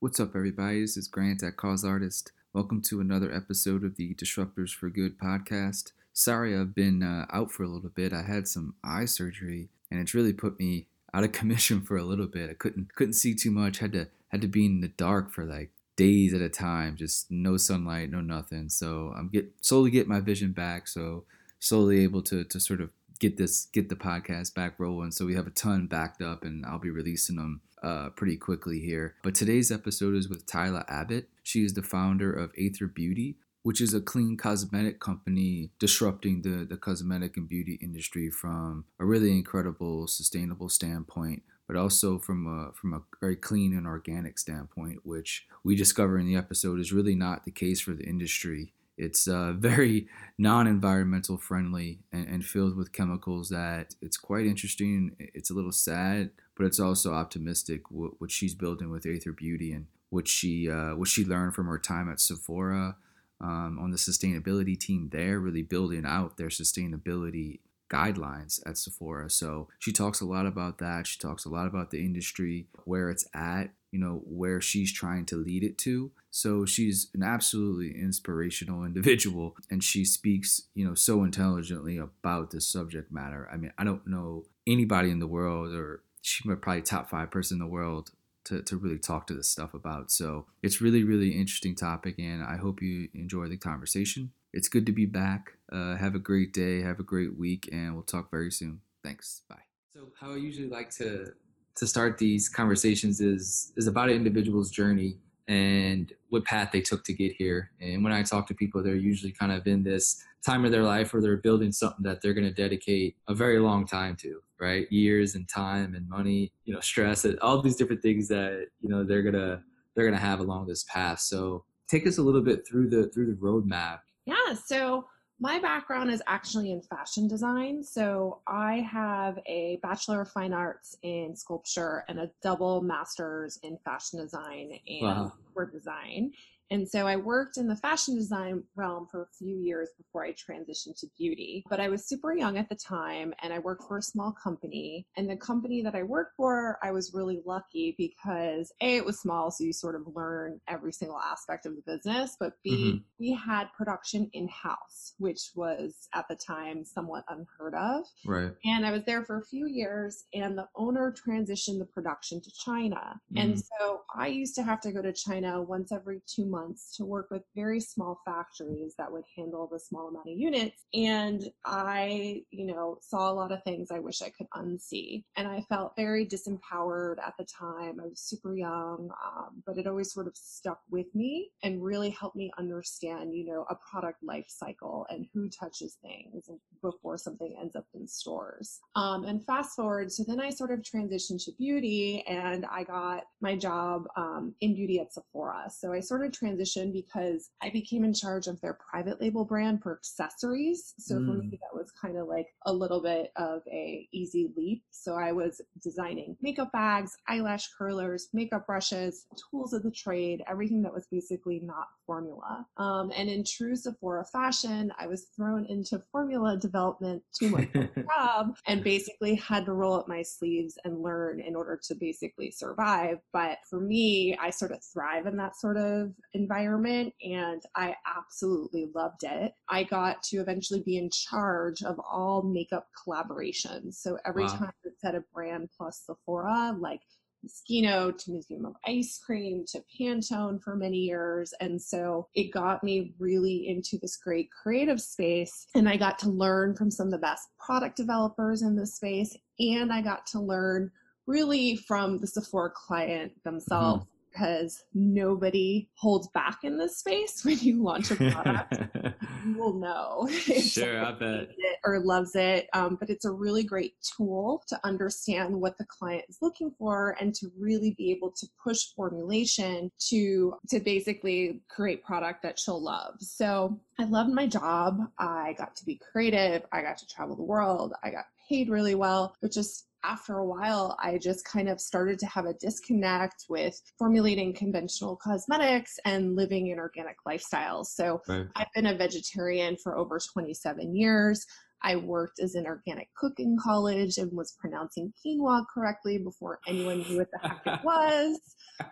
What's up, everybody? This is Grant at Causeartist. Welcome to another episode of the Disruptors for Good podcast. Sorry, I've been uh, out for a little bit. I had some eye surgery, and it's really put me out of commission for a little bit. I couldn't couldn't see too much. Had to had to be in the dark for like days at a time, just no sunlight, no nothing. So I'm get slowly get my vision back. So slowly able to to sort of get this get the podcast back rolling. So we have a ton backed up, and I'll be releasing them uh, pretty quickly here. But today's episode is with Tiila Abbott. She is the founder of Aether Beauty, which is a clean cosmetic company disrupting the, the cosmetic and beauty industry from a really incredible sustainable standpoint but also from a from a very clean and organic standpoint which we discover in the episode is really not the case for the industry it's uh, very non-environmental friendly and, and, filled with chemicals that it's quite interesting it's a little sad but it's also optimistic what, what she's building with Aether Beauty and what she uh, what she learned from her time at Sephora um, on the sustainability team there, really building out their sustainability guidelines at Sephora. So she talks a lot about that. She talks a lot about the industry, where it's at, you know, where she's trying to lead it to. So she's an absolutely inspirational individual and she speaks, you know, so intelligently about this subject matter. I mean, I don't know anybody in the world or she's probably top five person in the world to, to really talk to this stuff about. So it's really, really interesting topic, and I hope you enjoy the conversation. It's good to be back. Uh, have a great day, have a great week, and we'll talk very soon. Thanks. Bye. So how I usually like to to start these conversations is is about an individual's journey and what path they took to get here. And when I talk to people, they're usually kind of in this time of their life where they're building something that they're going to dedicate a very long time to, right? Years and time and money, you know, stress, all these different things that you know they're gonna they're gonna have along this path. So take us a little bit through the through the roadmap. Yeah. So my background is actually in fashion design. So I have a Bachelor of Fine Arts in sculpture and a double master's in fashion design and wow. word design. And so I worked in the fashion design realm for a few years before I transitioned to beauty. But I was super young at the time and I worked for a small company. And the company that I worked for, I was really lucky because A, it was small, so you sort of learn every single aspect of the business. But B, mm-hmm. we had production in house, which was at the time somewhat unheard of. Right. And I was there for a few years and the owner transitioned the production to China. Mm-hmm. And so I used to have to go to China once every two months months to work with very small factories that would handle the small amount of units. And I, you know, saw a lot of things I wish I could unsee. And I felt very disempowered at the time. I was super young, um, but it always sort of stuck with me and really helped me understand, you know, a product life cycle and who touches things before something ends up in stores. Um, and fast forward, so then I sort of transitioned to beauty and I got my job um, in beauty at Sephora. So I sort of transition because I became in charge of their private label brand for accessories. So mm. for me, mm. that was kind of like a little bit of a easy leap. So I was designing makeup bags, eyelash curlers, makeup brushes, tools of the trade, everything that was basically not formula. Um, and in true Sephora fashion, I was thrown into formula development to my job and basically had to roll up my sleeves and learn in order to basically survive. But for me, I sort of thrive in that sort of environment and I absolutely loved it. I got to eventually be in charge of all makeup collaborations. So every wow. time it said a brand plus Sephora, like Moschino to Museum of Ice Cream to Pantone for many years. And so it got me really into this great creative space. And I got to learn from some of the best product developers in this space. And I got to learn really from the Sephora client themselves. Mm-hmm because nobody holds back in this space when you launch a product. you will know sure, I bet. or loves it. Um, but it's a really great tool to understand what the client is looking for and to really be able to push formulation to to basically create product that she'll love. So I loved my job. I got to be creative. I got to travel the world. I got paid really well, but just after a while, I just kind of started to have a disconnect with formulating conventional cosmetics and living in organic lifestyles. So right. I've been a vegetarian for over 27 years. I worked as an organic cook in college and was pronouncing quinoa correctly before anyone knew what the heck it was.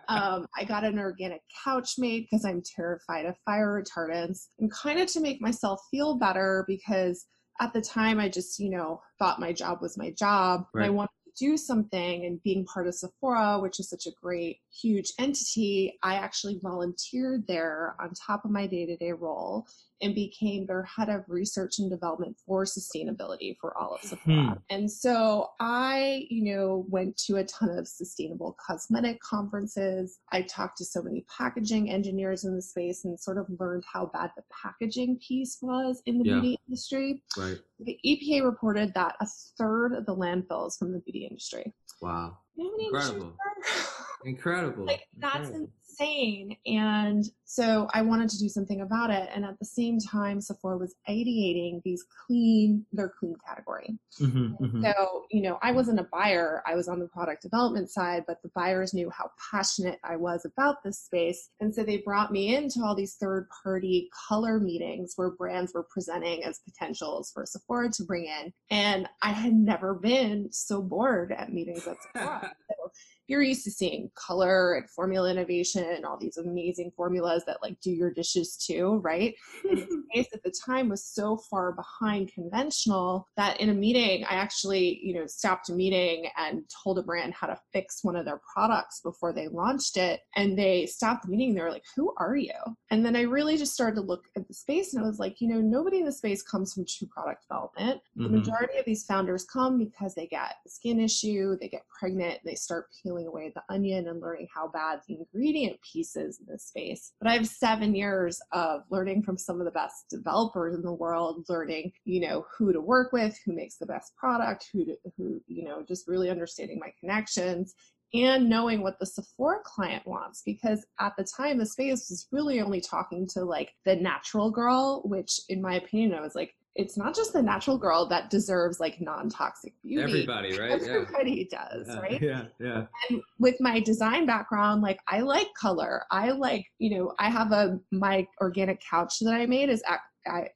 Um, I got an organic couch made because I'm terrified of fire retardants and kind of to make myself feel better because at the time I just, you know, thought my job was my job. Right. I wanted to do something and being part of Sephora, which is such a great, huge entity, I actually volunteered there on top of my day to day role and became their head of research and development for sustainability for all of Sephora. Hmm. And so I, you know, went to a ton of sustainable cosmetic conferences. I talked to so many packaging engineers in the space and sort of learned how bad the packaging piece was in the yeah. beauty industry. Right. The EPA reported that a third of the landfills from the beauty industry. Wow. Incredible. Incredible. Like that's Incredible insane. And so I wanted to do something about it. And at the same time, Sephora was ideating these clean, their clean category. Mm-hmm, mm-hmm. So, you know, I wasn't a buyer, I was on the product development side, but the buyers knew how passionate I was about this space. And so they brought me into all these third party color meetings where brands were presenting as potentials for Sephora to bring in. And I had never been so bored at meetings at Sephora. so you're used to seeing color and formula innovation and all these amazing formulas that like do your dishes too, right? and the space at the time was so far behind conventional that in a meeting, I actually, you know, stopped a meeting and told a brand how to fix one of their products before they launched it. And they stopped the meeting. They were like, who are you? And then I really just started to look at the space and I was like, you know, nobody in the space comes from true product development. Mm-hmm. The majority of these founders come because they get a skin issue, they get pregnant, they start peeling peeling away the onion and learning how bad the ingredient piece is in this space. But I have seven years of learning from some of the best developers in the world, learning, you know, who to work with, who makes the best product, who to, who, you know, just really understanding my connections and knowing what the Sephora client wants because at the time the space was really only talking to like the natural girl, which in my opinion I was like, it's not just the natural girl that deserves like non-toxic beauty. Everybody, right? Everybody yeah. does, yeah, right? Yeah, yeah. And with my design background, like I like color. I like, you know, I have a my organic couch that I made is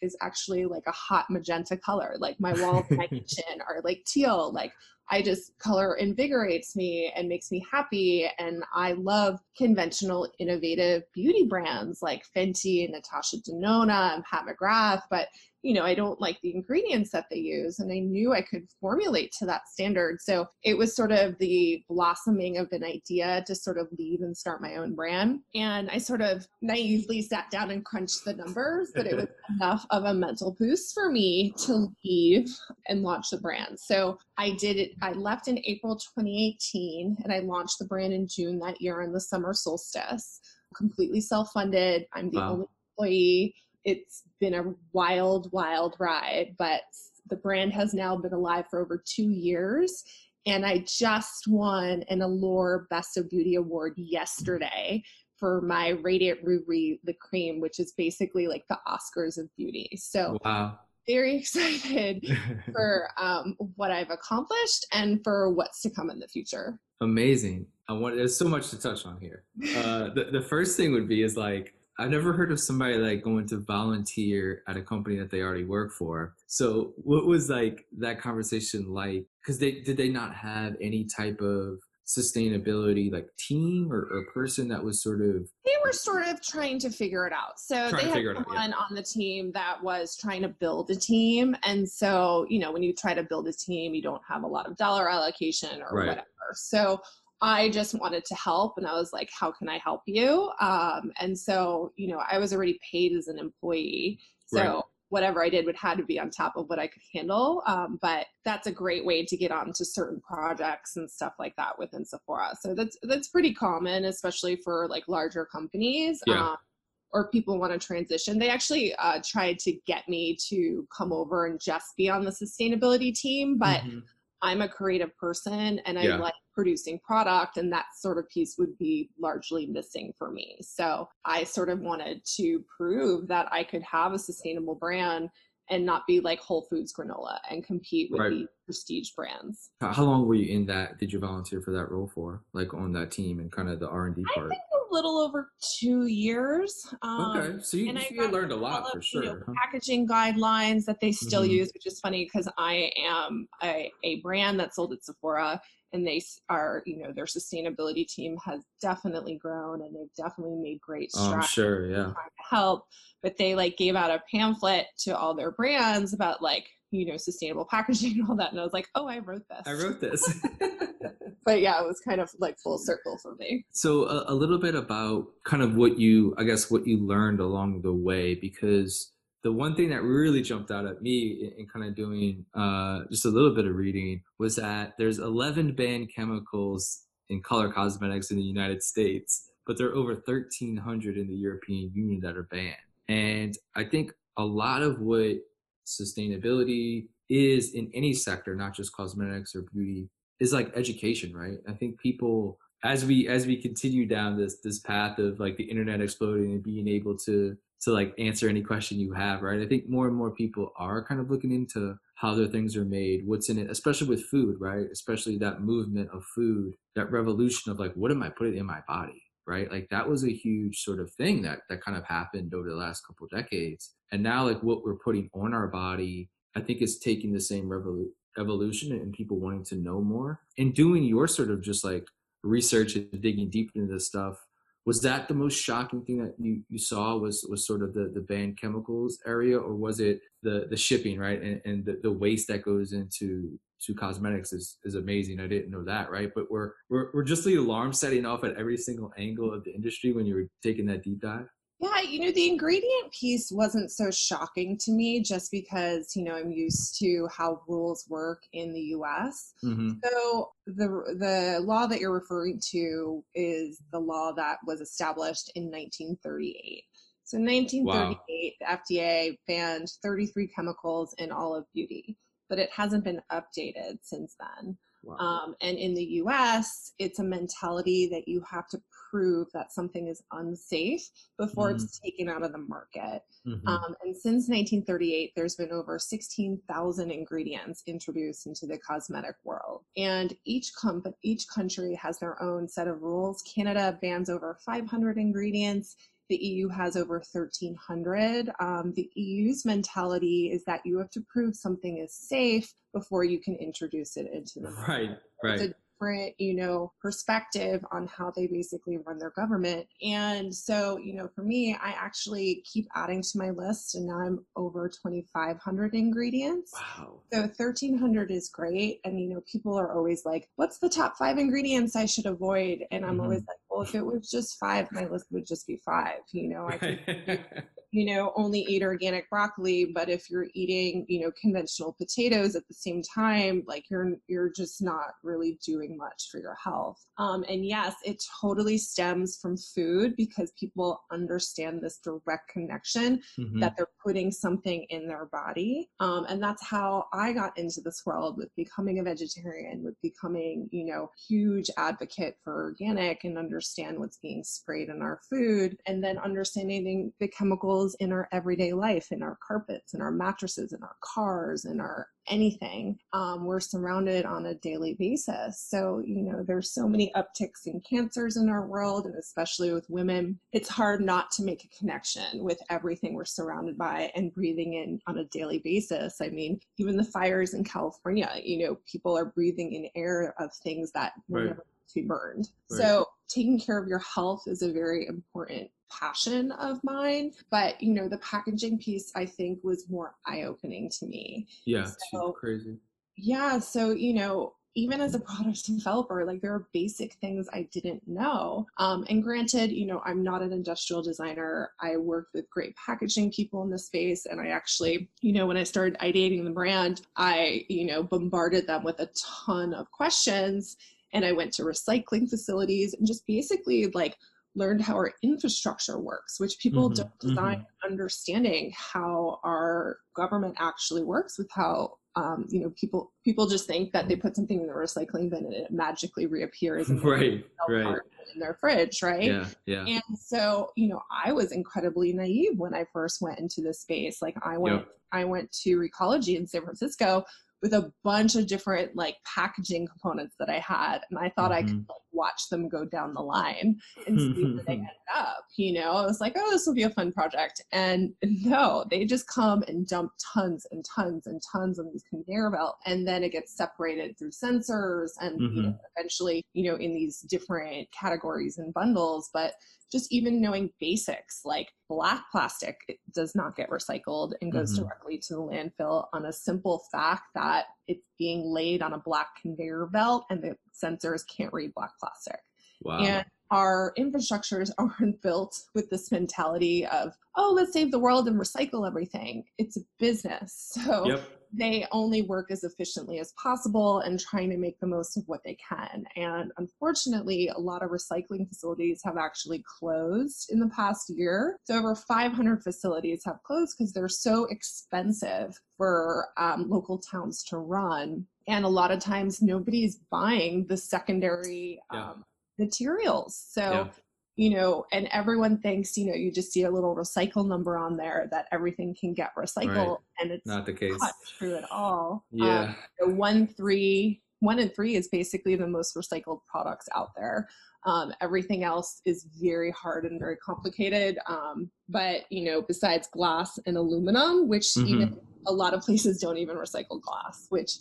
is actually like a hot magenta color. Like my walls my kitchen are like teal. Like I just color invigorates me and makes me happy. And I love conventional, innovative beauty brands like Fenty and Natasha Denona and Pat McGrath. But you know, I don't like the ingredients that they use. And I knew I could formulate to that standard. So it was sort of the blossoming of an idea to sort of leave and start my own brand. And I sort of naively sat down and crunched the numbers, but it was enough of a mental boost for me to leave and launch the brand. So I did it, I left in April 2018 and I launched the brand in June that year in the summer solstice. Completely self funded. I'm the wow. only employee it's been a wild, wild ride, but the brand has now been alive for over two years. And I just won an Allure Best of Beauty Award yesterday for my Radiant Ruri the cream, which is basically like the Oscars of beauty. So wow. very excited for um, what I've accomplished and for what's to come in the future. Amazing. I want there's so much to touch on here. Uh, the, the first thing would be is like I've never heard of somebody like going to volunteer at a company that they already work for. So what was like that conversation like? Because they did they not have any type of sustainability like team or, or person that was sort of they were sort of trying to figure it out so they had someone out, yeah. on the team that was trying to build a team and so you know when you try to build a team you don't have a lot of dollar allocation or right. whatever so I just wanted to help and I was like, how can I help you? Um, and so, you know, I was already paid as an employee. So right. whatever I did would have to be on top of what I could handle. Um, but that's a great way to get onto certain projects and stuff like that within Sephora. So that's that's pretty common, especially for like larger companies. Yeah. Um, or people want to transition. They actually uh, tried to get me to come over and just be on the sustainability team, but mm-hmm. I'm a creative person and I yeah. like producing product and that sort of piece would be largely missing for me. So i sort of wanted to prove that i could have a sustainable brand and not be like whole foods granola and compete with right. the prestige brands. How long were you in that did you volunteer for that role for like on that team and kind of the r&d part I think the a little over two years. Um, okay, so you, you learned a lot for sure. You know. Packaging guidelines that they still mm-hmm. use, which is funny because I am a, a brand that sold at Sephora and they are you know their sustainability team has definitely grown and they've definitely made great strides. Oh, I'm sure, yeah. Trying to help, but they like gave out a pamphlet to all their brands about like you know sustainable packaging and all that, and I was like, oh, I wrote this. I wrote this. but yeah, it was kind of like full circle for me. So a, a little bit about kind of what you, I guess, what you learned along the way, because the one thing that really jumped out at me in, in kind of doing uh, just a little bit of reading was that there's 11 banned chemicals in color cosmetics in the United States, but there are over 1,300 in the European Union that are banned. And I think a lot of what sustainability is in any sector, not just cosmetics or beauty, is like education, right? I think people as we as we continue down this this path of like the internet exploding and being able to to like answer any question you have, right? I think more and more people are kind of looking into how their things are made, what's in it, especially with food, right? Especially that movement of food, that revolution of like, what am I putting in my body, right? Like that was a huge sort of thing that that kind of happened over the last couple decades. And now like what we're putting on our body, I think is taking the same revolu- evolution and people wanting to know more and doing your sort of just like research and digging deep into this stuff was that the most shocking thing that you, you saw was was sort of the the banned chemicals area or was it the the shipping right and, and the, the waste that goes into to cosmetics is, is amazing i didn't know that right but we're, we're we're just the alarm setting off at every single angle of the industry when you were taking that deep dive yeah, you know, the ingredient piece wasn't so shocking to me just because, you know, I'm used to how rules work in the US. Mm-hmm. So the the law that you're referring to is the law that was established in 1938. So in 1938, wow. the FDA banned 33 chemicals in all of beauty, but it hasn't been updated since then. Wow. Um, and in the US, it's a mentality that you have to prove that something is unsafe before mm-hmm. it's taken out of the market. Mm-hmm. Um, and since 1938, there's been over 16,000 ingredients introduced into the cosmetic world. And each, com- each country has their own set of rules. Canada bans over 500 ingredients. The EU has over 1,300. Um, the EU's mentality is that you have to prove something is safe before you can introduce it into the market. Right, right different, you know, perspective on how they basically run their government. And so, you know, for me, I actually keep adding to my list and now I'm over 2,500 ingredients. Wow. So 1,300 is great. And, you know, people are always like, what's the top five ingredients I should avoid? And I'm mm-hmm. always like, well, if it was just five, my list would just be five. You know, I could you know, only eat organic broccoli, but if you're eating, you know, conventional potatoes at the same time, like you're you're just not really doing much for your health. Um, and yes, it totally stems from food because people understand this direct connection mm-hmm. that they're putting something in their body. Um, and that's how I got into this world with becoming a vegetarian, with becoming, you know, huge advocate for organic and understand what's being sprayed in our food, and then understanding the chemicals in our everyday life, in our carpets, in our mattresses, in our cars, in our anything. Um, we're surrounded on a daily basis. So, you know, there's so many upticks in cancers in our world, and especially with women, it's hard not to make a connection with everything we're surrounded by and breathing in on a daily basis. I mean, even the fires in California, you know, people are breathing in air of things that right. never to be burned. Right. So, taking care of your health is a very important passion of mine but you know the packaging piece i think was more eye-opening to me. Yeah so, crazy. yeah so you know even as a product developer like there are basic things i didn't know. Um, and granted you know i'm not an industrial designer. I worked with great packaging people in the space and i actually you know when i started ideating the brand i you know bombarded them with a ton of questions and i went to recycling facilities and just basically like learned how our infrastructure works, which people mm-hmm, don't design mm-hmm. understanding how our government actually works with how um, you know people people just think that they put something in the recycling bin and it magically reappears in, right right in their fridge right yeah yeah and so you know i was incredibly naive when i first went into this space like i went yep. i went to recology in san francisco with a bunch of different like packaging components that I had. And I thought mm-hmm. I could mm-hmm. like watch them go down the line and see where they end up. You know, I was like, oh, this will be a fun project. And no, they just come and dump tons and tons and tons on these conveyor belt. And then it gets separated through sensors and mm-hmm. you know, eventually, you know, in these different categories and bundles. But just even knowing basics like black plastic it does not get recycled and goes mm-hmm. directly to the landfill on a simple fact that it's being laid on a black conveyor belt and the sensors can't read black plastic. Wow. And our infrastructures aren't built with this mentality of, oh, let's save the world and recycle everything. It's a business. So yep they only work as efficiently as possible and trying to make the most of what they can. And unfortunately, a lot of recycling facilities have actually closed in the past year. So over 500 facilities have closed because they're so expensive for um, local towns to run. And a lot of times nobody's buying the secondary yeah. um, materials. So yeah you know, and everyone thinks, you know, you just see a little recycle number on there that everything can get recycled, right. and it's not the case. Not true at all. Yeah. Um, one, three, one and three is basically the most recycled products out there. Um, everything else is very hard and very complicated. Um, but you know, besides glass and aluminum, which mm-hmm. even a lot of places don't even recycle glass, which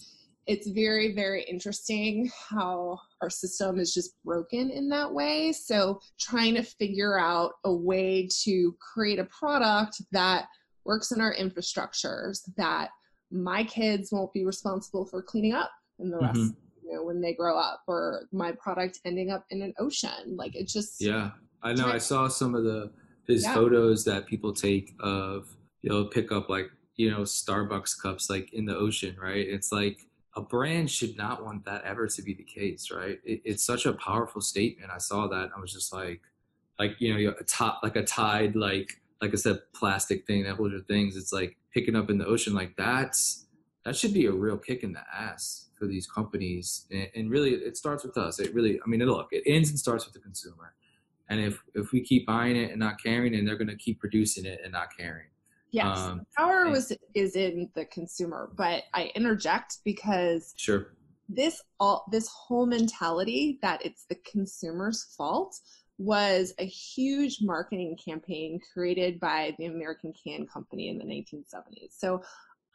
it's very very interesting how our system is just broken in that way. So trying to figure out a way to create a product that works in our infrastructures that my kids won't be responsible for cleaning up in the rest mm-hmm. you know when they grow up or my product ending up in an ocean. Like it just yeah. I know i saw some of the his yeah. photos that people take of you know pick up like you know starbucks cups like in the ocean right? It's like a brand should not want that ever to be the case, right? It, it's such a powerful statement. I saw that. I was just like, like you know, a top like a tide, like like I said, plastic thing that holds your things. It's like picking up in the ocean. Like that's that should be a real kick in the ass for these companies. And, and really, it starts with us. It really, I mean, look, it ends and starts with the consumer. And if if we keep buying it and not caring, and they're going to keep producing it and not caring. Yes, um, power and, was is in the consumer, but I interject because sure this all this whole mentality that it's the consumer's fault was a huge marketing campaign created by the American Can Company in the 1970s. So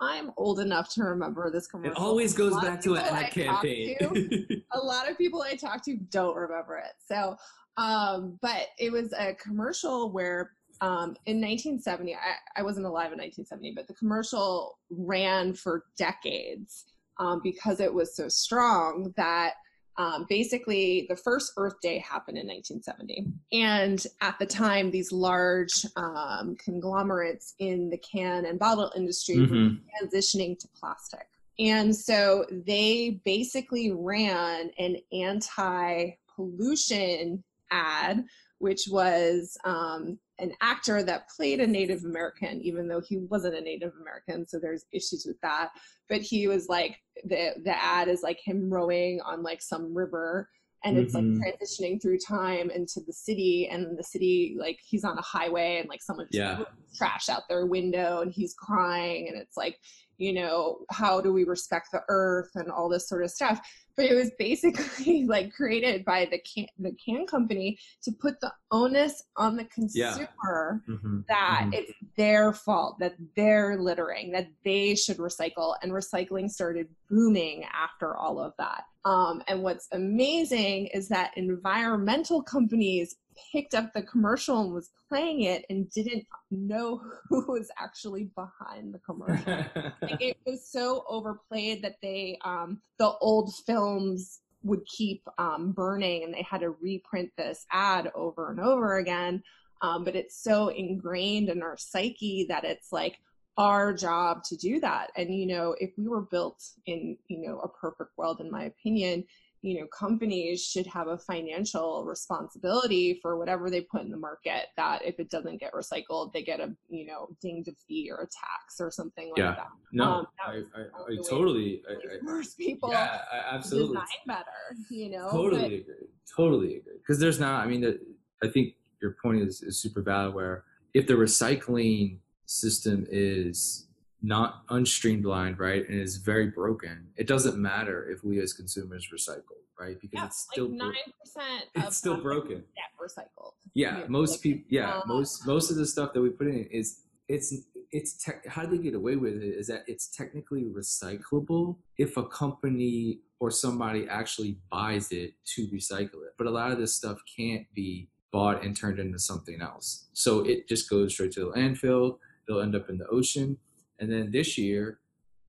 I'm old enough to remember this commercial. It always goes back to an ad campaign. To, a lot of people I talk to don't remember it. So, um, but it was a commercial where um, in 1970, I, I, wasn't alive in 1970, but the commercial ran for decades um, because it was so strong that um, basically the first Earth Day happened in 1970. And at the time, these large um, conglomerates in the can and bottle industry mm-hmm. were transitioning to plastic. And so they basically ran an anti pollution ad which was um, an actor that played a Native American, even though he wasn't a Native American. So there's issues with that. But he was like the the ad is like him rowing on like some river, and it's mm-hmm. like transitioning through time into the city, and the city like he's on a highway, and like someone just yeah. trash out their window, and he's crying, and it's like you know how do we respect the earth and all this sort of stuff but it was basically like created by the can the can company to put the onus on the consumer yeah. mm-hmm. that mm-hmm. it's their fault that they're littering that they should recycle and recycling started booming after all of that um, and what's amazing is that environmental companies picked up the commercial and was playing it and didn't know who was actually behind the commercial. like it was so overplayed that they um, the old films would keep um, burning and they had to reprint this ad over and over again. Um, but it's so ingrained in our psyche that it's like our job to do that. And you know, if we were built in you know a perfect world, in my opinion, you know companies should have a financial responsibility for whatever they put in the market that if it doesn't get recycled they get a you know dinged fee or a tax or something like yeah. that. No um, I, I, I totally force people yeah absolutely. design better you know totally but, agree totally agree. Because there's not i mean the, i think your point is, is super valid where if the recycling system is not unstreamlined, right, and is very broken, it doesn't matter if we as consumers recycle. right? Because yeah, it's still like nine percent. It's still broken. Recycled. Yeah, most people. Yeah, uh, most most of the stuff that we put in is it's it's tech, how do they get away with it? Is that it's technically recyclable if a company or somebody actually buys it to recycle it. But a lot of this stuff can't be bought and turned into something else. So it just goes straight to the landfill. They'll end up in the ocean. And then this year,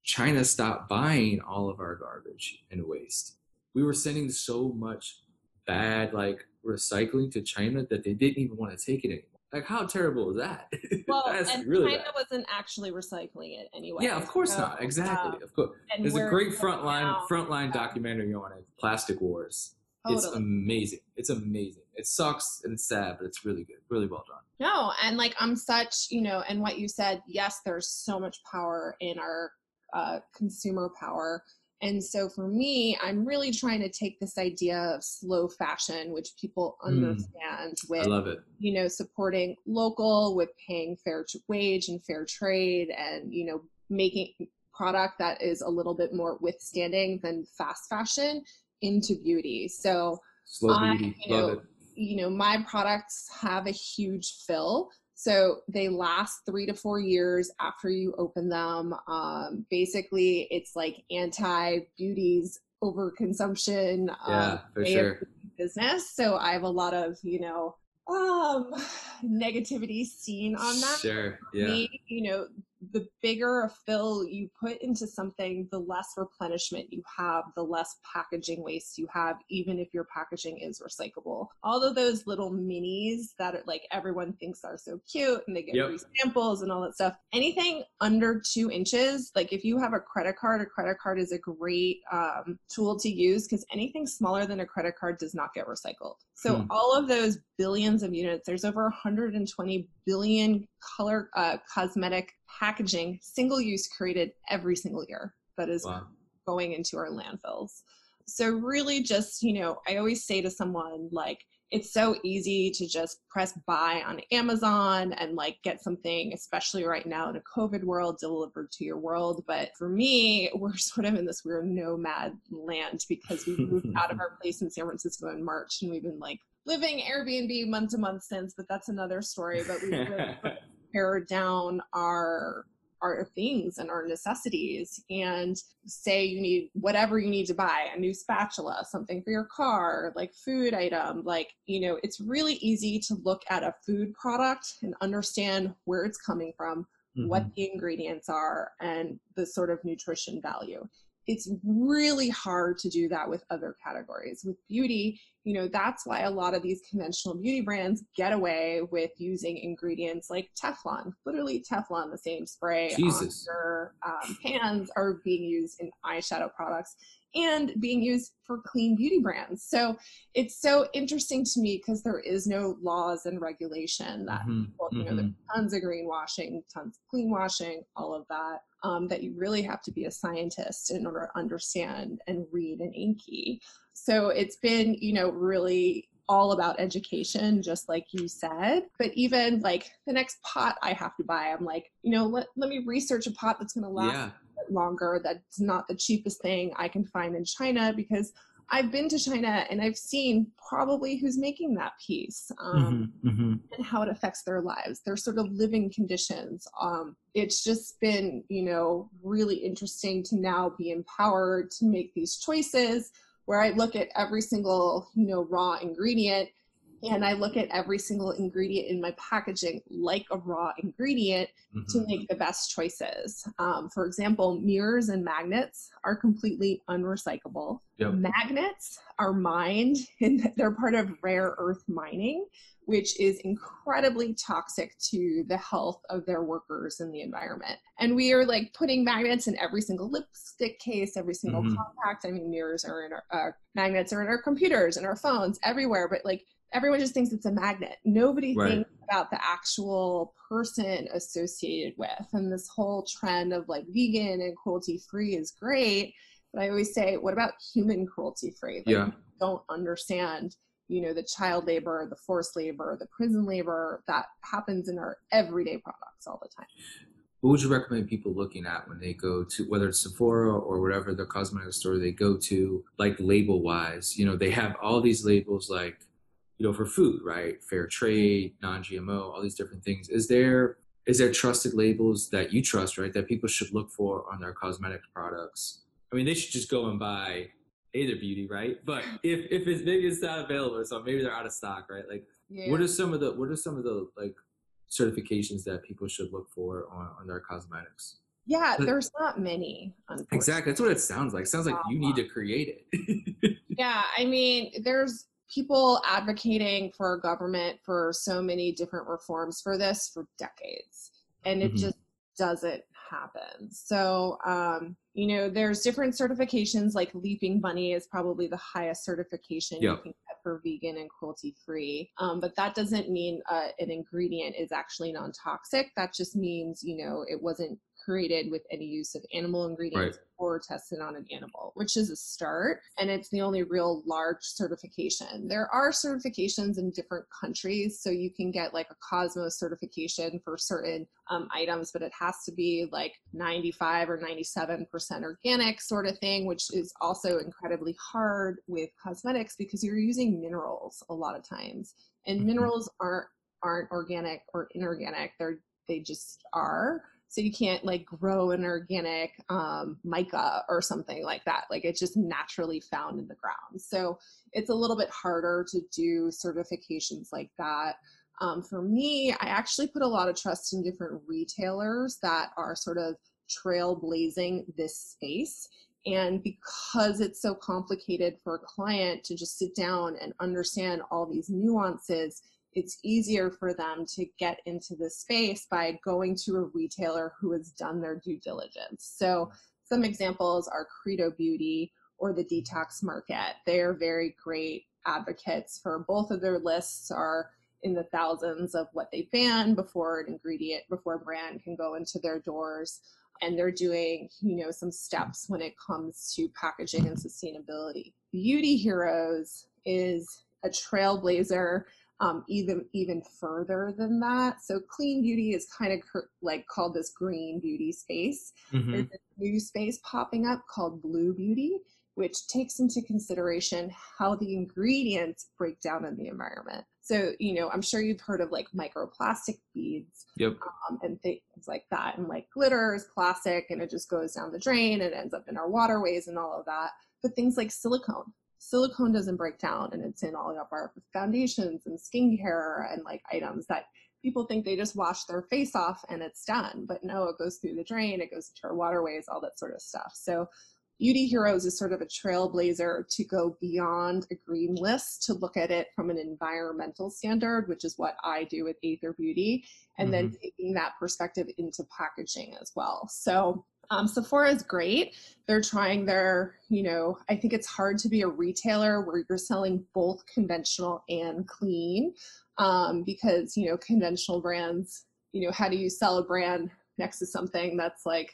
China stopped buying all of our garbage and waste. We were sending so much bad like recycling to China that they didn't even want to take it anymore. Like how terrible is that? Well, and really China bad. wasn't actually recycling it anyway. Yeah, of course so, not. Exactly. um, of course. and There's a great frontline now- frontline documentary on it, Plastic Wars. It's amazing. It's amazing. It sucks and it's sad, but it's really good. Really well done. No, and like I'm such, you know, and what you said, yes, there's so much power in our uh, consumer power. And so for me, I'm really trying to take this idea of slow fashion, which people Mm. understand I with, love it. you know, supporting local, with paying fair wage and fair trade, and, you know, making product that is a little bit more withstanding than fast fashion into beauty. So, Slow I- beauty. you love know, it. you know, my products have a huge fill. So they last three to four years after you open them. Um, basically, it's like anti beauty's overconsumption Yeah, um, for sure. business. So I have a lot of, you know, um, negativity seen on that Sure. Yeah. me, you know, the bigger a fill you put into something, the less replenishment you have, the less packaging waste you have, even if your packaging is recyclable. All of those little minis that are like everyone thinks are so cute and they get Yep. free samples and all that stuff. Anything under two inches, like if you have a credit card, a credit card is a great um, tool to use because anything smaller than a credit card does not get recycled. So Hmm. all of those billions of units, there's over 120 billion color uh, cosmetic packaging, single use created every single year that is Wow. going into our landfills. So really just, you know, I always say to someone like it's so easy to just press buy on Amazon and like get something, especially right now in a COVID world, delivered to your world. But for me, we're sort of in this weird nomad land because we moved out of our place in San Francisco in March and we've been like living Airbnb month to month since, but that's another story. But we pare down our our things and our necessities and say you need whatever you need to buy a new spatula something for your car like food item like you know it's really easy to look at a food product and understand where it's coming from what Mhm. the ingredients are and the sort of nutrition value it's really hard to do that with other categories with beauty you know that's why a lot of these conventional beauty brands get away with using ingredients like teflon literally teflon the same spray Jesus. on your um, pans are being used in eyeshadow products and being used for clean beauty brands so it's so interesting to me because there is no laws and regulation that Mhm. well, you know, there's Mhm. tons of greenwashing, tons of clean washing, all of that. Um, that you really have to be a scientist in order to understand and read an INCI. So it's been, you know, really all about education, just like you said. But even like the next pot I have to buy, I'm like, you know, let, let me research a pot that's going to last Yeah. longer that's not the cheapest thing I can find in China because I've been to China and I've seen probably who's making that piece um, Mhm. Mhm. and how it affects their lives, their sort of living conditions. Um, it's just been, you know, really interesting to now be empowered to make these choices where I look at every single, you know, raw ingredient and I look at every single ingredient in my packaging like a raw ingredient to Mhm. make the best choices. Um, for example, mirrors and magnets are completely unrecyclable. Yep. Magnets are mined and they're part of rare earth mining, which is incredibly toxic to the health of their workers and the environment. And we are like putting magnets in every single lipstick case, every single Mhm. compact. I mean, mirrors are in our uh, magnets are in our computers and our phones everywhere, but like everyone just thinks it's a magnet. Nobody Right. thinks about the actual person associated with. And this whole trend of like vegan and cruelty free is great. But I always say, what about human cruelty free? Like, Yeah. don't understand, you know, the child labor, the forced labor, the prison labor that happens in our everyday products all the time. what would you recommend people looking at when they go to whether it's Sephora or whatever the cosmetic store they go to, like label wise? You know, they have all these labels like, you know, for food, right? Fair trade, non-GMO, all these different things. Is there is there trusted labels that you trust, right? That people should look for on their cosmetic products? I mean, they should just go and buy Aether Beauty, right? But if if it's maybe it's not available, so maybe they're out of stock, right? Like, yeah. what are some of the what are some of the like certifications that people should look for on, on their cosmetics? Yeah, there's not many. Exactly. That's what it sounds like. It sounds like you need to create it. yeah, I mean, there's people advocating for government for so many different reforms for this for decades, and it mm-hmm. just doesn't happen. So, um, you know, there's different certifications like Leaping Bunny is probably the highest certification yep. you can get for vegan and cruelty free. Um, but that doesn't mean uh, an ingredient is actually non toxic. That just means, you know, it wasn't created with any use of animal ingredients right. or tested on an animal, which is a start. And it's the only real large certification. There are certifications in different countries. So you can get like a Cosmos certification for certain um, items, but it has to be like 95 or 97% organic sort of thing, which is also incredibly hard with cosmetics because you're using minerals a lot of times. And mm-hmm. minerals aren't aren't organic or inorganic. They're they just are so you can't like grow an organic um, mica or something like that like it's just naturally found in the ground. So it's a little bit harder to do certifications like that. Um, for me i actually put a lot of trust in different retailers that are sort of trailblazing this space. And because it's so complicated for a client to just sit down and understand all these nuances it's easier for them to get into the space by going to a retailer who has done their due diligence. So some examples are Credo Beauty or the Detox Market. They are very great advocates for both of their lists are in the thousands of what they ban before an ingredient before a brand can go into their doors and they're doing you know some steps when it comes to packaging and sustainability beauty heroes is a trailblazer um, even even further than that. So clean beauty is kind of cr- like called this green beauty space. Mm-hmm. There's a new space popping up called blue beauty, which takes into consideration how the ingredients break down in the environment. So you know, I'm sure you've heard of like microplastic beads, yep, um, and things like that, and like glitter is plastic, and it just goes down the drain and ends up in our waterways and all of that. But things like silicone, silicone doesn't break down and it's in all of our foundations and skincare and like items that people think they just wash their face off and it's done. But no it goes through the drain it goes into our waterways all that sort of stuff. So beauty heroes is sort of a trailblazer to go beyond a green list to look at it from an environmental standard which is what i do with aether beauty and mm-hmm. then taking that perspective into packaging as well. So um, Sephora is great. They're trying their, you know, I think it's hard to be a retailer where you're selling both conventional and clean um, because, you know, conventional brands, you know, how do you sell a brand next to something that's like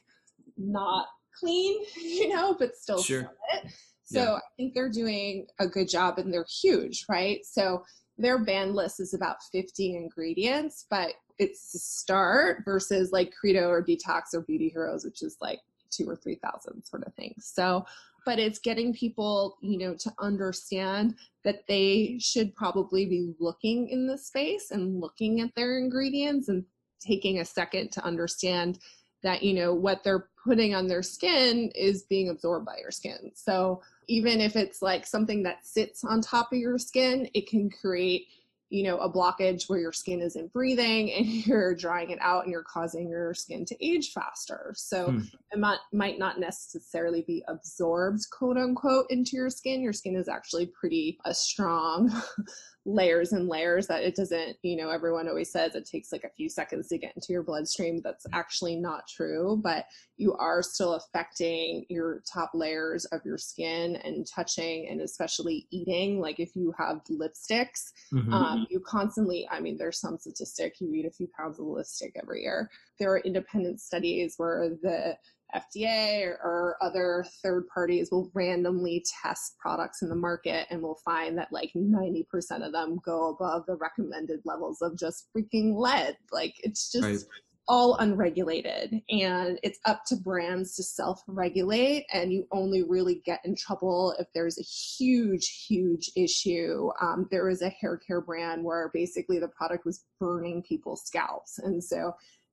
not clean, you know, but still sure. sell it? So yeah. I think they're doing a good job and they're huge, right? So their band list is about 50 ingredients, but it's a start versus like Credo or Detox or Beauty Heroes, which is like two or 3,000 sort of things. So, but it's getting people, you know, to understand that they should probably be looking in the space and looking at their ingredients and taking a second to understand that, you know, what they're putting on their skin is being absorbed by your skin. So, even if it's like something that sits on top of your skin, it can create you know a blockage where your skin isn't breathing and you're drying it out and you're causing your skin to age faster. So hmm. it might, might not necessarily be absorbed quote unquote into your skin. Your skin is actually pretty a strong layers and layers that it doesn't you know everyone always says it takes like a few seconds to get into your bloodstream. That's actually not true but you are still affecting your top layers of your skin and touching and especially eating like if you have lipsticks mm-hmm. um, you constantly i mean there's some statistic you eat a few pounds of lipstick every year. There are independent studies where the FDA or, or, other third parties will randomly test products in the market and will find that like 90% of them go above the recommended levels of just freaking lead. Like it's just right. all unregulated and it's up to brands to self-regulate and you only really get in trouble if there's a huge huge issue um, there was a hair care brand where basically the product was burning people's scalps and so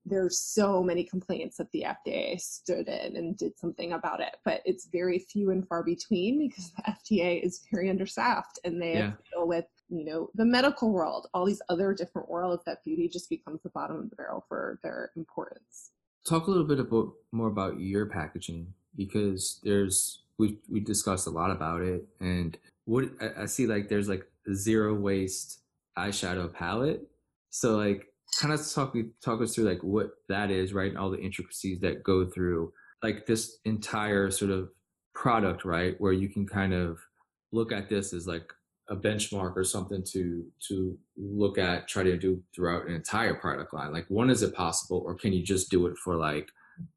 there's so many complaints that the FDA stood in and did something about it, but it's very few and far between because the FDA is very understaffed and they yeah. deal with you know the medical world all these other different worlds that beauty just becomes the bottom of the barrel for their importance talk a little bit about more about your packaging because there's we we discussed a lot about it and what I, I see like there's like zero waste eyeshadow palette so like kind of talk talk us through like what that is right and all the intricacies that go through like this entire sort of product right where you can kind of look at this as like a benchmark or something to to look at try to do throughout an entire product line. Like one is it possible or can you just do it for like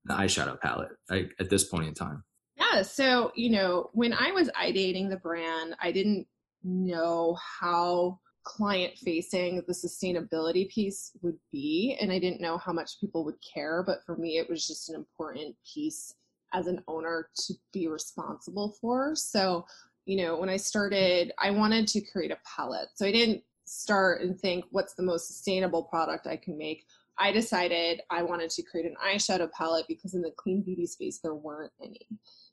the eyeshadow palette like at this point in time? Yeah so you know when i was ideating the brand i didn't know how client facing the sustainability piece would be and i didn't know how much people would care but for me it was just an important piece as an owner to be responsible for so you know, when I started, I wanted to create a palette. So I didn't start and think, what's the most sustainable product I can make? I decided I wanted to create an eyeshadow palette because in the clean beauty space, there weren't any.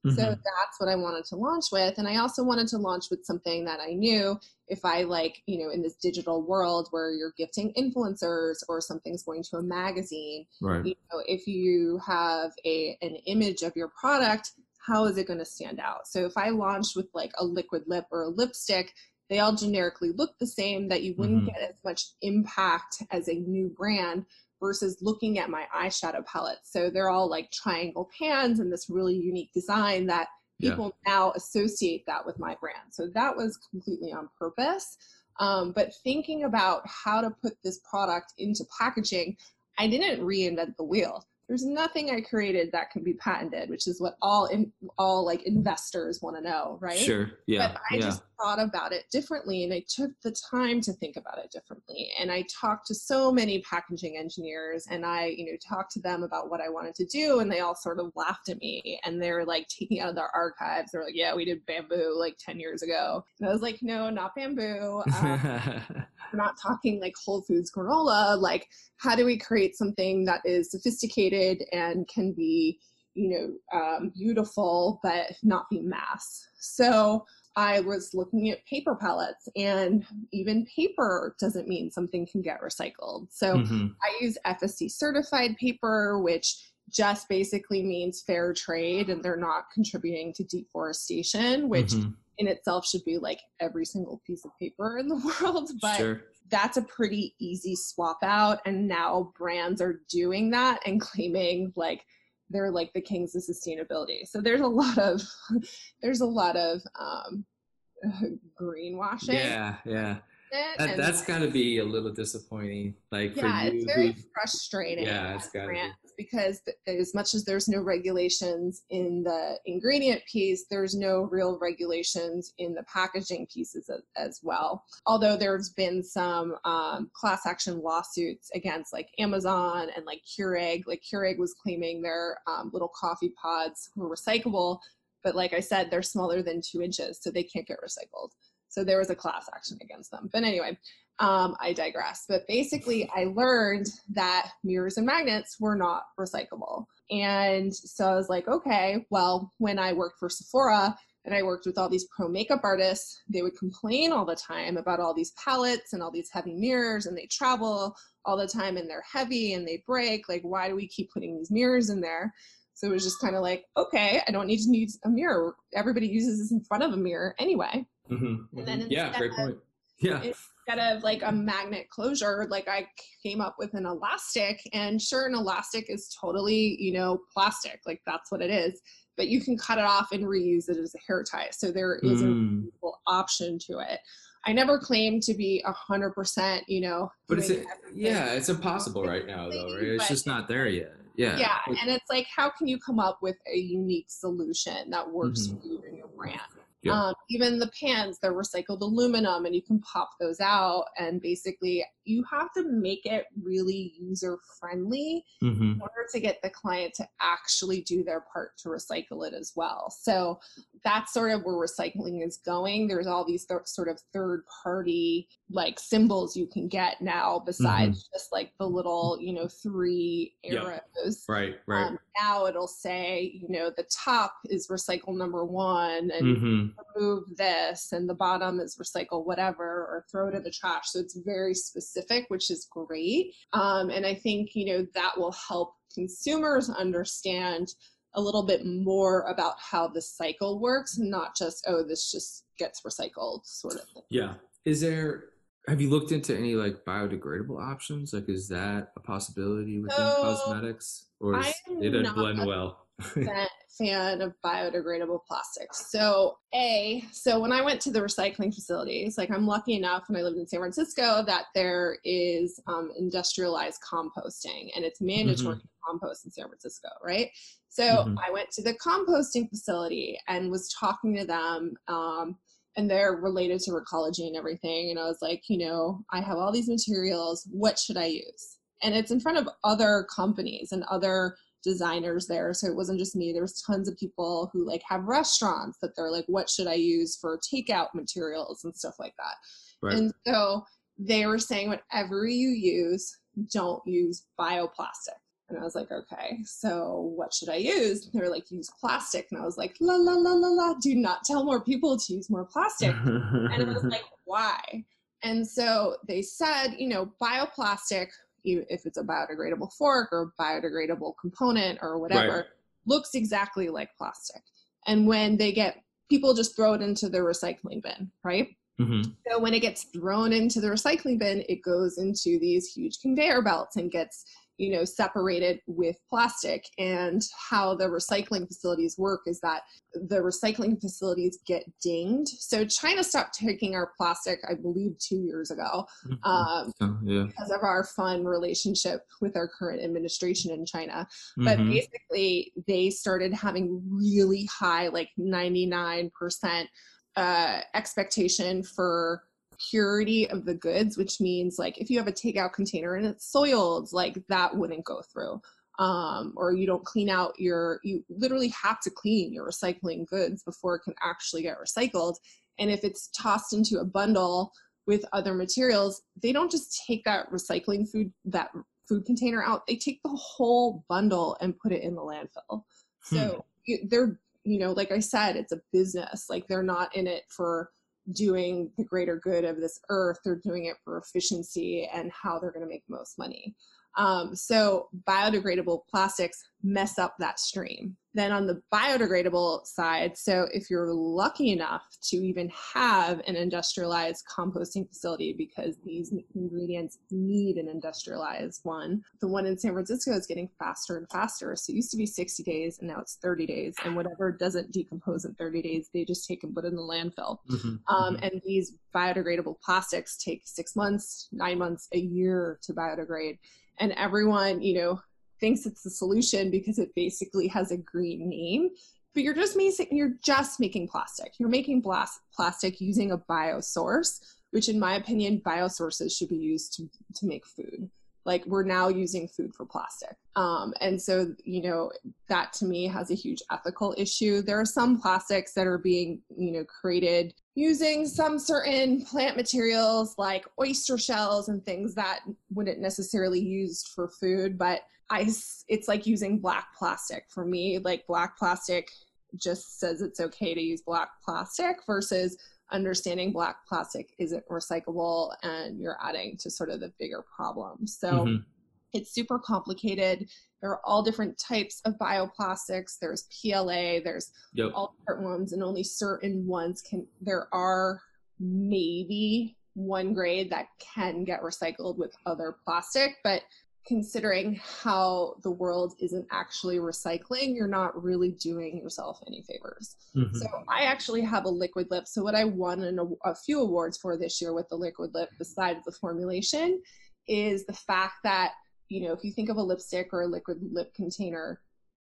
Mm-hmm. So that's what I wanted to launch with. And I also wanted to launch with something that I knew if I like, you know, in this digital world where you're gifting influencers or something's going to a magazine, right. you know, if you have a an image of your product how is it going to stand out? So if I launched with like a liquid lip or a lipstick, they all generically look the same, that you wouldn't mm-hmm. get as much impact as a new brand versus looking at my eyeshadow palette. So they're all like triangle pans and this really unique design that people yeah. now associate that with my brand. So that was completely on purpose. Um, but thinking about how to put this product into packaging, I didn't reinvent the wheel there's nothing I created that can be patented, which is what all in, all like investors want to know, right? Sure. Yeah. But I yeah. just thought about it differently and I took the time to think about it differently. And I talked to so many packaging engineers and I, you know, talked to them about what I wanted to do and they all sort of laughed at me and they're like taking out of their archives. They're like, yeah, we did bamboo like 10 years ago. And I was like, no, not bamboo. Um, we're not talking like Whole Foods granola. Like, how do we create something that is sophisticated and can be, you know, um, beautiful but not be mass? So I was looking at paper pellets, and even paper doesn't mean something can get recycled. So mm-hmm. I use FSC certified paper, which just basically means fair trade and they're not contributing to deforestation, which mm-hmm in itself should be like every single piece of paper in the world but sure. that's a pretty easy swap out and now brands are doing that and claiming like they're like the kings of sustainability so there's a lot of there's a lot of um greenwashing yeah yeah that, that's got to be a little disappointing. Like yeah, for you, it's very frustrating. Yeah, it's got be. Because as much as there's no regulations in the ingredient piece, there's no real regulations in the packaging pieces as, as well. Although there's been some um, class action lawsuits against like Amazon and like Keurig. Like Keurig was claiming their um, little coffee pods were recyclable, but like I said, they're smaller than two inches, so they can't get recycled. So there was a class action against them. But anyway, um, I digress. But basically, I learned that mirrors and magnets were not recyclable. And so I was like, okay, well, when I worked for Sephora and I worked with all these pro makeup artists, they would complain all the time about all these palettes and all these heavy mirrors, and they travel all the time and they're heavy and they break. Like, why do we keep putting these mirrors in there? So it was just kind of like, okay, I don't need to use a mirror. Everybody uses this in front of a mirror anyway. Mm-hmm, mm-hmm. And then yeah, great point. Yeah. Instead of like a magnet closure, like I came up with an elastic, and sure, an elastic is totally, you know, plastic. Like that's what it is. But you can cut it off and reuse it as a hair tie. So there is mm. a option to it. I never claimed to be a hundred percent, you know. But it's a, yeah, it's impossible right now though. Right? It's just not there yet. Yeah. Yeah, and it's like, how can you come up with a unique solution that works mm-hmm. for you and your brand? Yeah. Um, even the pans, they're recycled aluminum and you can pop those out. And basically, you have to make it really user friendly mm-hmm. in order to get the client to actually do their part to recycle it as well. So that's sort of where recycling is going. There's all these th- sort of third party like symbols you can get now besides mm-hmm. just like the little, you know, three arrows. Yep. Right, right. Um, now it'll say, you know, the top is recycle number one and mm-hmm. remove this, and the bottom is recycle whatever or throw it in the trash. So it's very specific, which is great. Um, and I think, you know, that will help consumers understand a little bit more about how the cycle works, not just, oh, this just gets recycled sort of thing. Yeah. Is there have you looked into any like biodegradable options? Like, is that a possibility within so, cosmetics, or is it a blend well? fan of biodegradable plastics. So, A, so when I went to the recycling facilities, like I'm lucky enough when I lived in San Francisco that there is um, industrialized composting and it's mandatory mm-hmm. to compost in San Francisco, right? So mm-hmm. I went to the composting facility and was talking to them. Um, and they're related to recology and everything. And I was like, you know, I have all these materials. What should I use? And it's in front of other companies and other designers there. So it wasn't just me. There was tons of people who like have restaurants that they're like, what should I use for takeout materials and stuff like that. Right. And so they were saying whatever you use, don't use bioplastic. And I was like, okay, so what should I use? they were like, use plastic. And I was like, la, la, la, la, la, do not tell more people to use more plastic. and I was like, why? And so they said, you know, bioplastic, if it's a biodegradable fork or biodegradable component or whatever, right. looks exactly like plastic. And when they get, people just throw it into the recycling bin, right? Mm-hmm. So when it gets thrown into the recycling bin, it goes into these huge conveyor belts and gets you know separated with plastic and how the recycling facilities work is that the recycling facilities get dinged so china stopped taking our plastic i believe two years ago mm-hmm. um, yeah. because of our fun relationship with our current administration in china mm-hmm. but basically they started having really high like 99% uh, expectation for purity of the goods, which means like if you have a takeout container and it's soiled, like that wouldn't go through. Um, or you don't clean out your, you literally have to clean your recycling goods before it can actually get recycled. And if it's tossed into a bundle with other materials, they don't just take that recycling food, that food container out, they take the whole bundle and put it in the landfill. So hmm. they're, you know, like I said, it's a business. Like they're not in it for doing the greater good of this earth they're doing it for efficiency and how they're going to make most money um, so biodegradable plastics mess up that stream. Then on the biodegradable side, so if you're lucky enough to even have an industrialized composting facility because these ingredients need an industrialized one, the one in San Francisco is getting faster and faster. So it used to be 60 days and now it's 30 days. And whatever doesn't decompose in 30 days, they just take and put in the landfill. Mm-hmm. Um, mm-hmm. and these biodegradable plastics take six months, nine months, a year to biodegrade and everyone you know thinks it's the solution because it basically has a green name but you're just making you're just making plastic. You're making blast, plastic using a biosource which in my opinion biosources should be used to, to make food like we're now using food for plastic. Um, and so you know that to me has a huge ethical issue. There are some plastics that are being you know created using some certain plant materials like oyster shells and things that wouldn't necessarily used for food but i it's like using black plastic for me. Like black plastic just says it's okay to use black plastic versus understanding black plastic isn't recyclable and you're adding to sort of the bigger problem so mm-hmm. it's super complicated there are all different types of bioplastics there's pla there's yep. all different ones and only certain ones can there are maybe one grade that can get recycled with other plastic but considering how the world isn't actually recycling, you're not really doing yourself any favors. Mm-hmm. So I actually have a liquid lip. So what I won an, a few awards for this year with the liquid lip, besides the formulation, is the fact that you know if you think of a lipstick or a liquid lip container,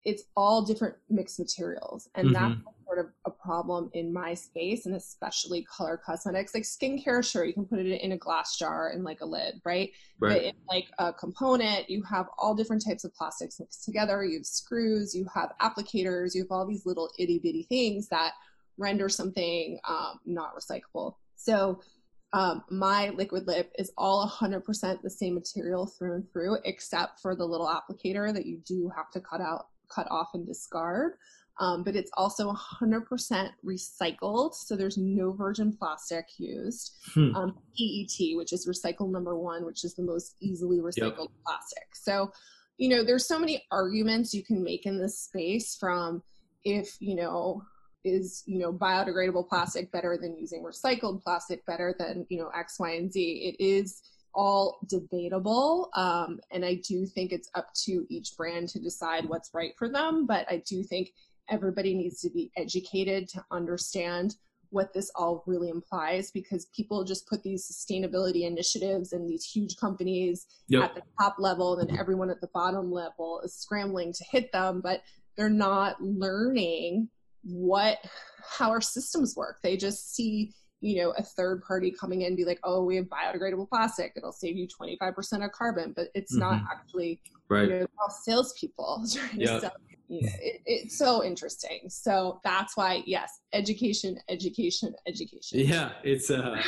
it's all different mixed materials and mm-hmm. that's sort of a problem in my space and especially color cosmetics like skincare sure you can put it in a glass jar and like a lid right, right. but in like a component you have all different types of plastics mixed together you have screws you have applicators you have all these little itty bitty things that render something um, not recyclable so um, my liquid lip is all 100% the same material through and through, except for the little applicator that you do have to cut out, cut off and discard. Um, but it's also 100% recycled, so there's no virgin plastic used. Hmm. Um, PET, which is recycle number one, which is the most easily recycled yep. plastic. So, you know, there's so many arguments you can make in this space from if, you know, is you know biodegradable plastic better than using recycled plastic better than you know x y and z it is all debatable um, and i do think it's up to each brand to decide what's right for them but i do think everybody needs to be educated to understand what this all really implies because people just put these sustainability initiatives and these huge companies yep. at the top level and then everyone at the bottom level is scrambling to hit them but they're not learning what how our systems work. They just see you know a third party coming in and be like oh we have biodegradable plastic it'll save you 25% of carbon but it's mm-hmm. not actually right you know, all salespeople trying yep. to sell it, it's so interesting so that's why yes education education education yeah it's uh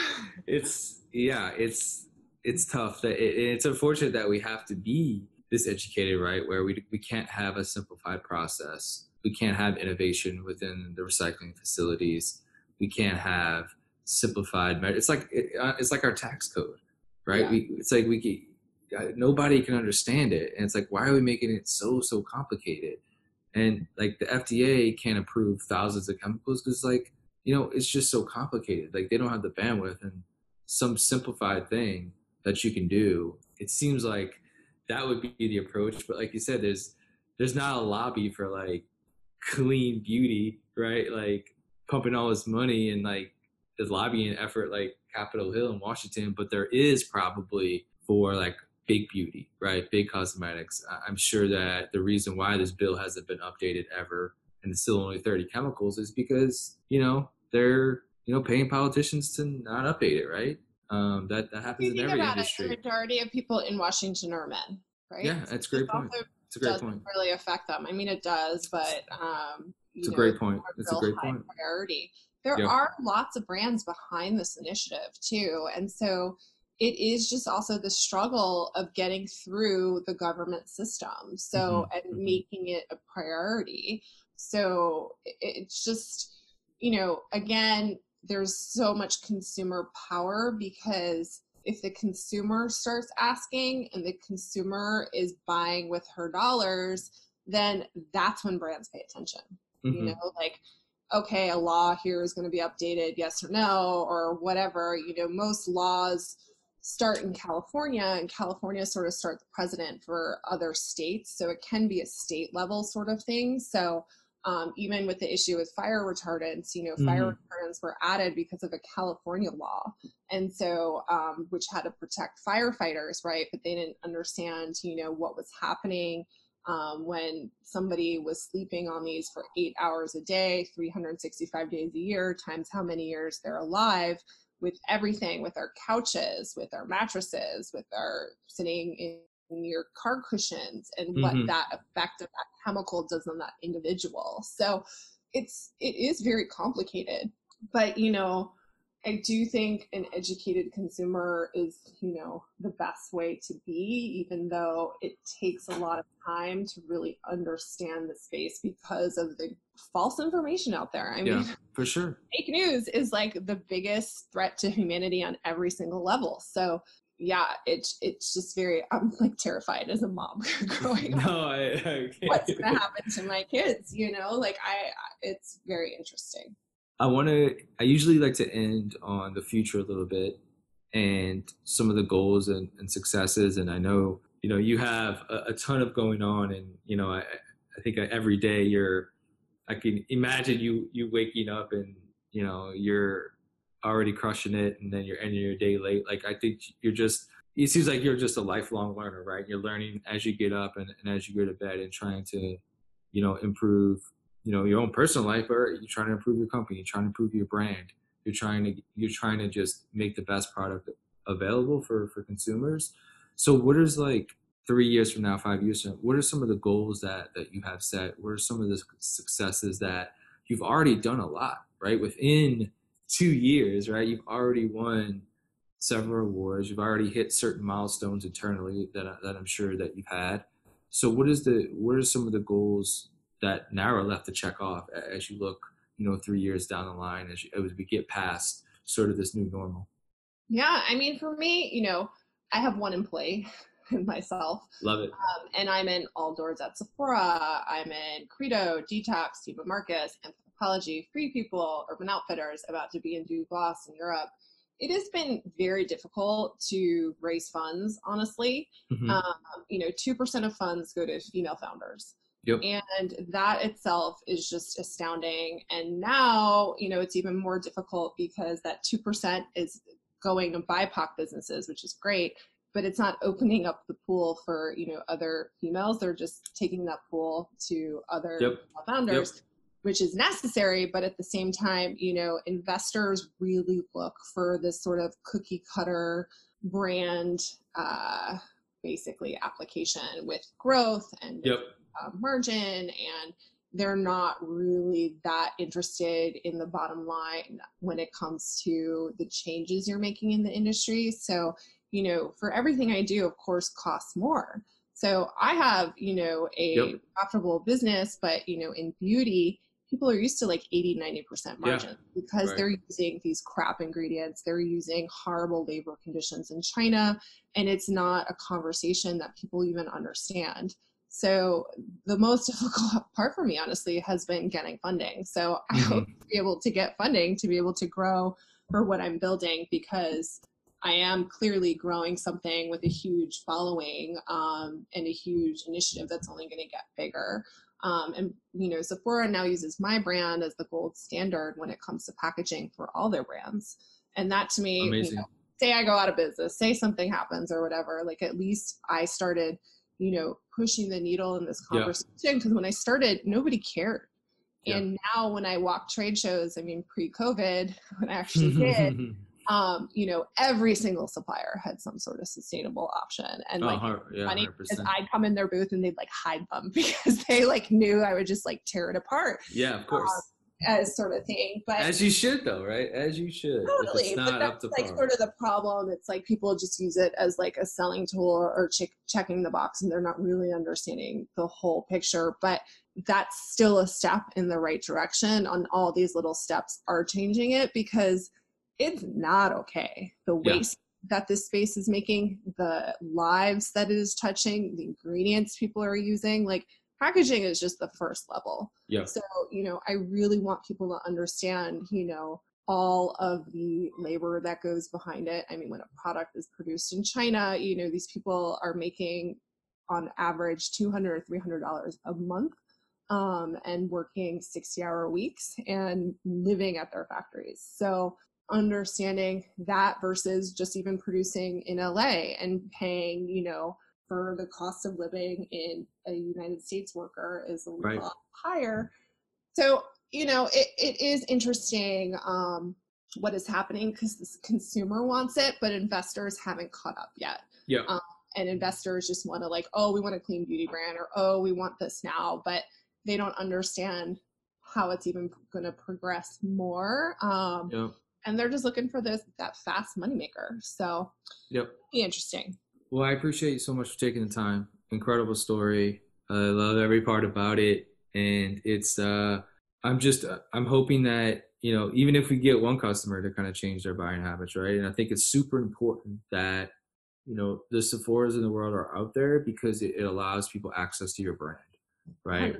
it's yeah it's it's tough that it, it's unfortunate that we have to be this educated right where we, we can't have a simplified process we can't have innovation within the recycling facilities. We can't have simplified. It's like it, uh, it's like our tax code, right? Yeah. We it's like we uh, nobody can understand it, and it's like why are we making it so so complicated? And like the FDA can't approve thousands of chemicals because like you know it's just so complicated. Like they don't have the bandwidth and some simplified thing that you can do. It seems like that would be the approach, but like you said, there's there's not a lobby for like clean beauty, right? Like pumping all this money and like this lobbying effort like Capitol Hill in Washington, but there is probably for like big beauty, right? Big cosmetics. I'm sure that the reason why this bill hasn't been updated ever and it's still only 30 chemicals is because, you know, they're, you know, paying politicians to not update it, right? Um, that, that happens in every industry. It, the majority of people in Washington are men, right? Yeah, that's a great point. It's a great point. Really affect them. I mean, it does, but um, it's a know, great point. It's a great point. Priority. There yep. are lots of brands behind this initiative too, and so it is just also the struggle of getting through the government system. So mm-hmm. and mm-hmm. making it a priority. So it's just, you know, again, there's so much consumer power because if the consumer starts asking and the consumer is buying with her dollars, then that's when brands pay attention. Mm-hmm. You know, like, okay, a law here is going to be updated, yes or no, or whatever. You know, most laws start in California, and California sort of start the precedent for other states. So it can be a state level sort of thing. So um, even with the issue with fire retardants, you know, mm-hmm. fire retardants were added because of a California law, and so um, which had to protect firefighters, right? But they didn't understand, you know, what was happening um, when somebody was sleeping on these for eight hours a day, 365 days a year, times how many years they're alive. With everything, with our couches, with our mattresses, with our sitting in your car cushions and what mm-hmm. that effect of that chemical does on that individual. So it's it is very complicated. But you know, I do think an educated consumer is, you know, the best way to be, even though it takes a lot of time to really understand the space because of the false information out there. I yeah, mean, for sure. Fake news is like the biggest threat to humanity on every single level. So yeah, it's it's just very. I'm like terrified as a mom growing up. No, I, I What's gonna happen to my kids? You know, like I. It's very interesting. I want to. I usually like to end on the future a little bit and some of the goals and, and successes. And I know you know you have a, a ton of going on, and you know I I think every day you're. I can imagine you you waking up and you know you're already crushing it and then you're ending your day late. Like I think you're just it seems like you're just a lifelong learner, right? You're learning as you get up and, and as you go to bed and trying to, you know improve you know your own personal life or you're trying to improve your company you're trying to improve your brand you're trying to you're trying to just make the best product available for for consumers. So what is like three years from now five years from now, what are some of the goals that that you have set? What are some of the successes that you've already done a lot right? Within two years right you've already won several awards you've already hit certain milestones internally that, that i'm sure that you've had. So what is the what are some of the goals that are left to check off as you look you know three years down the line as, you, as we get past sort of this new normal. Yeah i mean for me you know i have one employee myself. Love it. Um, and i'm in all doors at sephora. I'm in credo detox Neiman Marcus anthropologie free people urban outfitters about to be in Douglas in europe. It has been very difficult to raise funds honestly. Mm-hmm. um, you know 2% of funds go to female founders Yep. And that itself is just astounding. And now, you know, it's even more difficult because that 2% is going to BIPOC businesses, which is great, but it's not opening up the pool for, you know, other females. They're just taking that pool to other yep. founders. Yep. Which is necessary, but at the same time, you know, investors really look for this sort of cookie cutter brand, uh, basically application with growth and yep uh, margin and they're not really that interested in the bottom line when it comes to the changes you're making in the industry. So, you know, for everything I do, of course, costs more. So I have, you know, a yep. profitable business, but, you know, in beauty, people are used to like 80, 90% margin yeah. because right. they're using these crap ingredients. They're using horrible labor conditions in China. And it's not a conversation that people even understand. So the most difficult part for me, honestly, has been getting funding. So I mm-hmm. hope to be able to get funding to be able to grow for what I'm building because I am clearly growing something with a huge following um, and a huge initiative that's only going to get bigger. Um, and you know, Sephora now uses my brand as the gold standard when it comes to packaging for all their brands. And that to me, you know, say I go out of business, say something happens or whatever, like at least I started – you know pushing the needle in this conversation because yeah. when i started nobody cared. Yeah. and now when i walk trade shows i mean pre-covid when i actually did um, you know every single supplier had some sort of sustainable option. And like yeah, funny because i'd come in their booth and they'd like hide them because they like knew i would just like tear it apart. Yeah of course. um, as sort of thing. But as you should though, right? As you should. Totally. but that's like par. sort of the problem. It's like people just use it as like a selling tool or check, checking the box and they're not really understanding the whole picture. But that's still a step in the right direction on all these little steps are changing it because it's not okay. The waste yeah. that this space is making, the lives that it is touching, the ingredients people are using, like packaging is just the first level. Yeah. So, you know, I really want people to understand, you know, all of the labor that goes behind it. I mean, when a product is produced in China, you know, these people are making on average 200 or 300 dollars a month um, and working 60 hour weeks and living at their factories. So understanding that versus just even producing in LA and paying, you know, for the cost of living in a United States worker is a right. lot higher. So, you know, it, it is interesting um, what is happening because the consumer wants it, but investors haven't caught up yet. Yeah. Um, and investors just want to like, oh, we want a clean beauty brand or oh, we want this now, but they don't understand how it's even going to progress more. Um, yep. And they're just looking for this that fast moneymaker. So, yep, be interesting. Well, I appreciate you so much for taking the time. Incredible story. I love every part about it, and it's. uh I'm just. Uh, I'm hoping that you know, even if we get one customer to kind of change their buying habits, right? And I think it's super important that you know the Sephora's in the world are out there because it, it allows people access to your brand, right?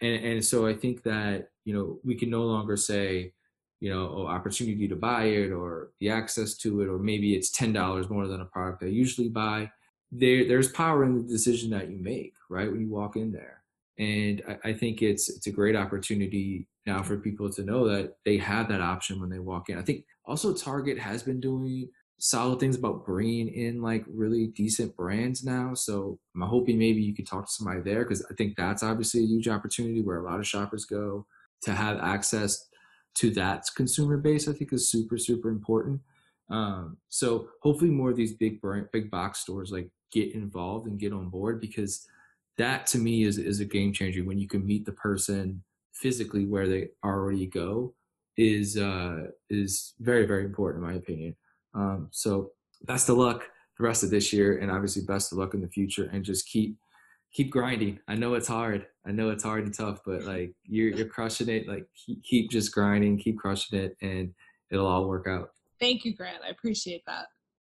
And and so I think that you know we can no longer say you know, opportunity to buy it or the access to it, or maybe it's ten dollars more than a product I usually buy. There, there's power in the decision that you make, right? When you walk in there, and I, I think it's it's a great opportunity now for people to know that they have that option when they walk in. I think also Target has been doing solid things about bringing in like really decent brands now. So I'm hoping maybe you could talk to somebody there because I think that's obviously a huge opportunity where a lot of shoppers go to have access to that consumer base. I think is super super important. Um, so hopefully more of these big big box stores like get involved and get on board because that to me is is a game changer when you can meet the person physically where they already go is uh is very very important in my opinion um, so best of luck the rest of this year, and obviously best of luck in the future, and just keep keep grinding. I know it's hard. I know it's hard and tough, but like you're you're crushing it. Like keep, keep just grinding, keep crushing it, and it'll all work out. Thank you, Grant. I appreciate that.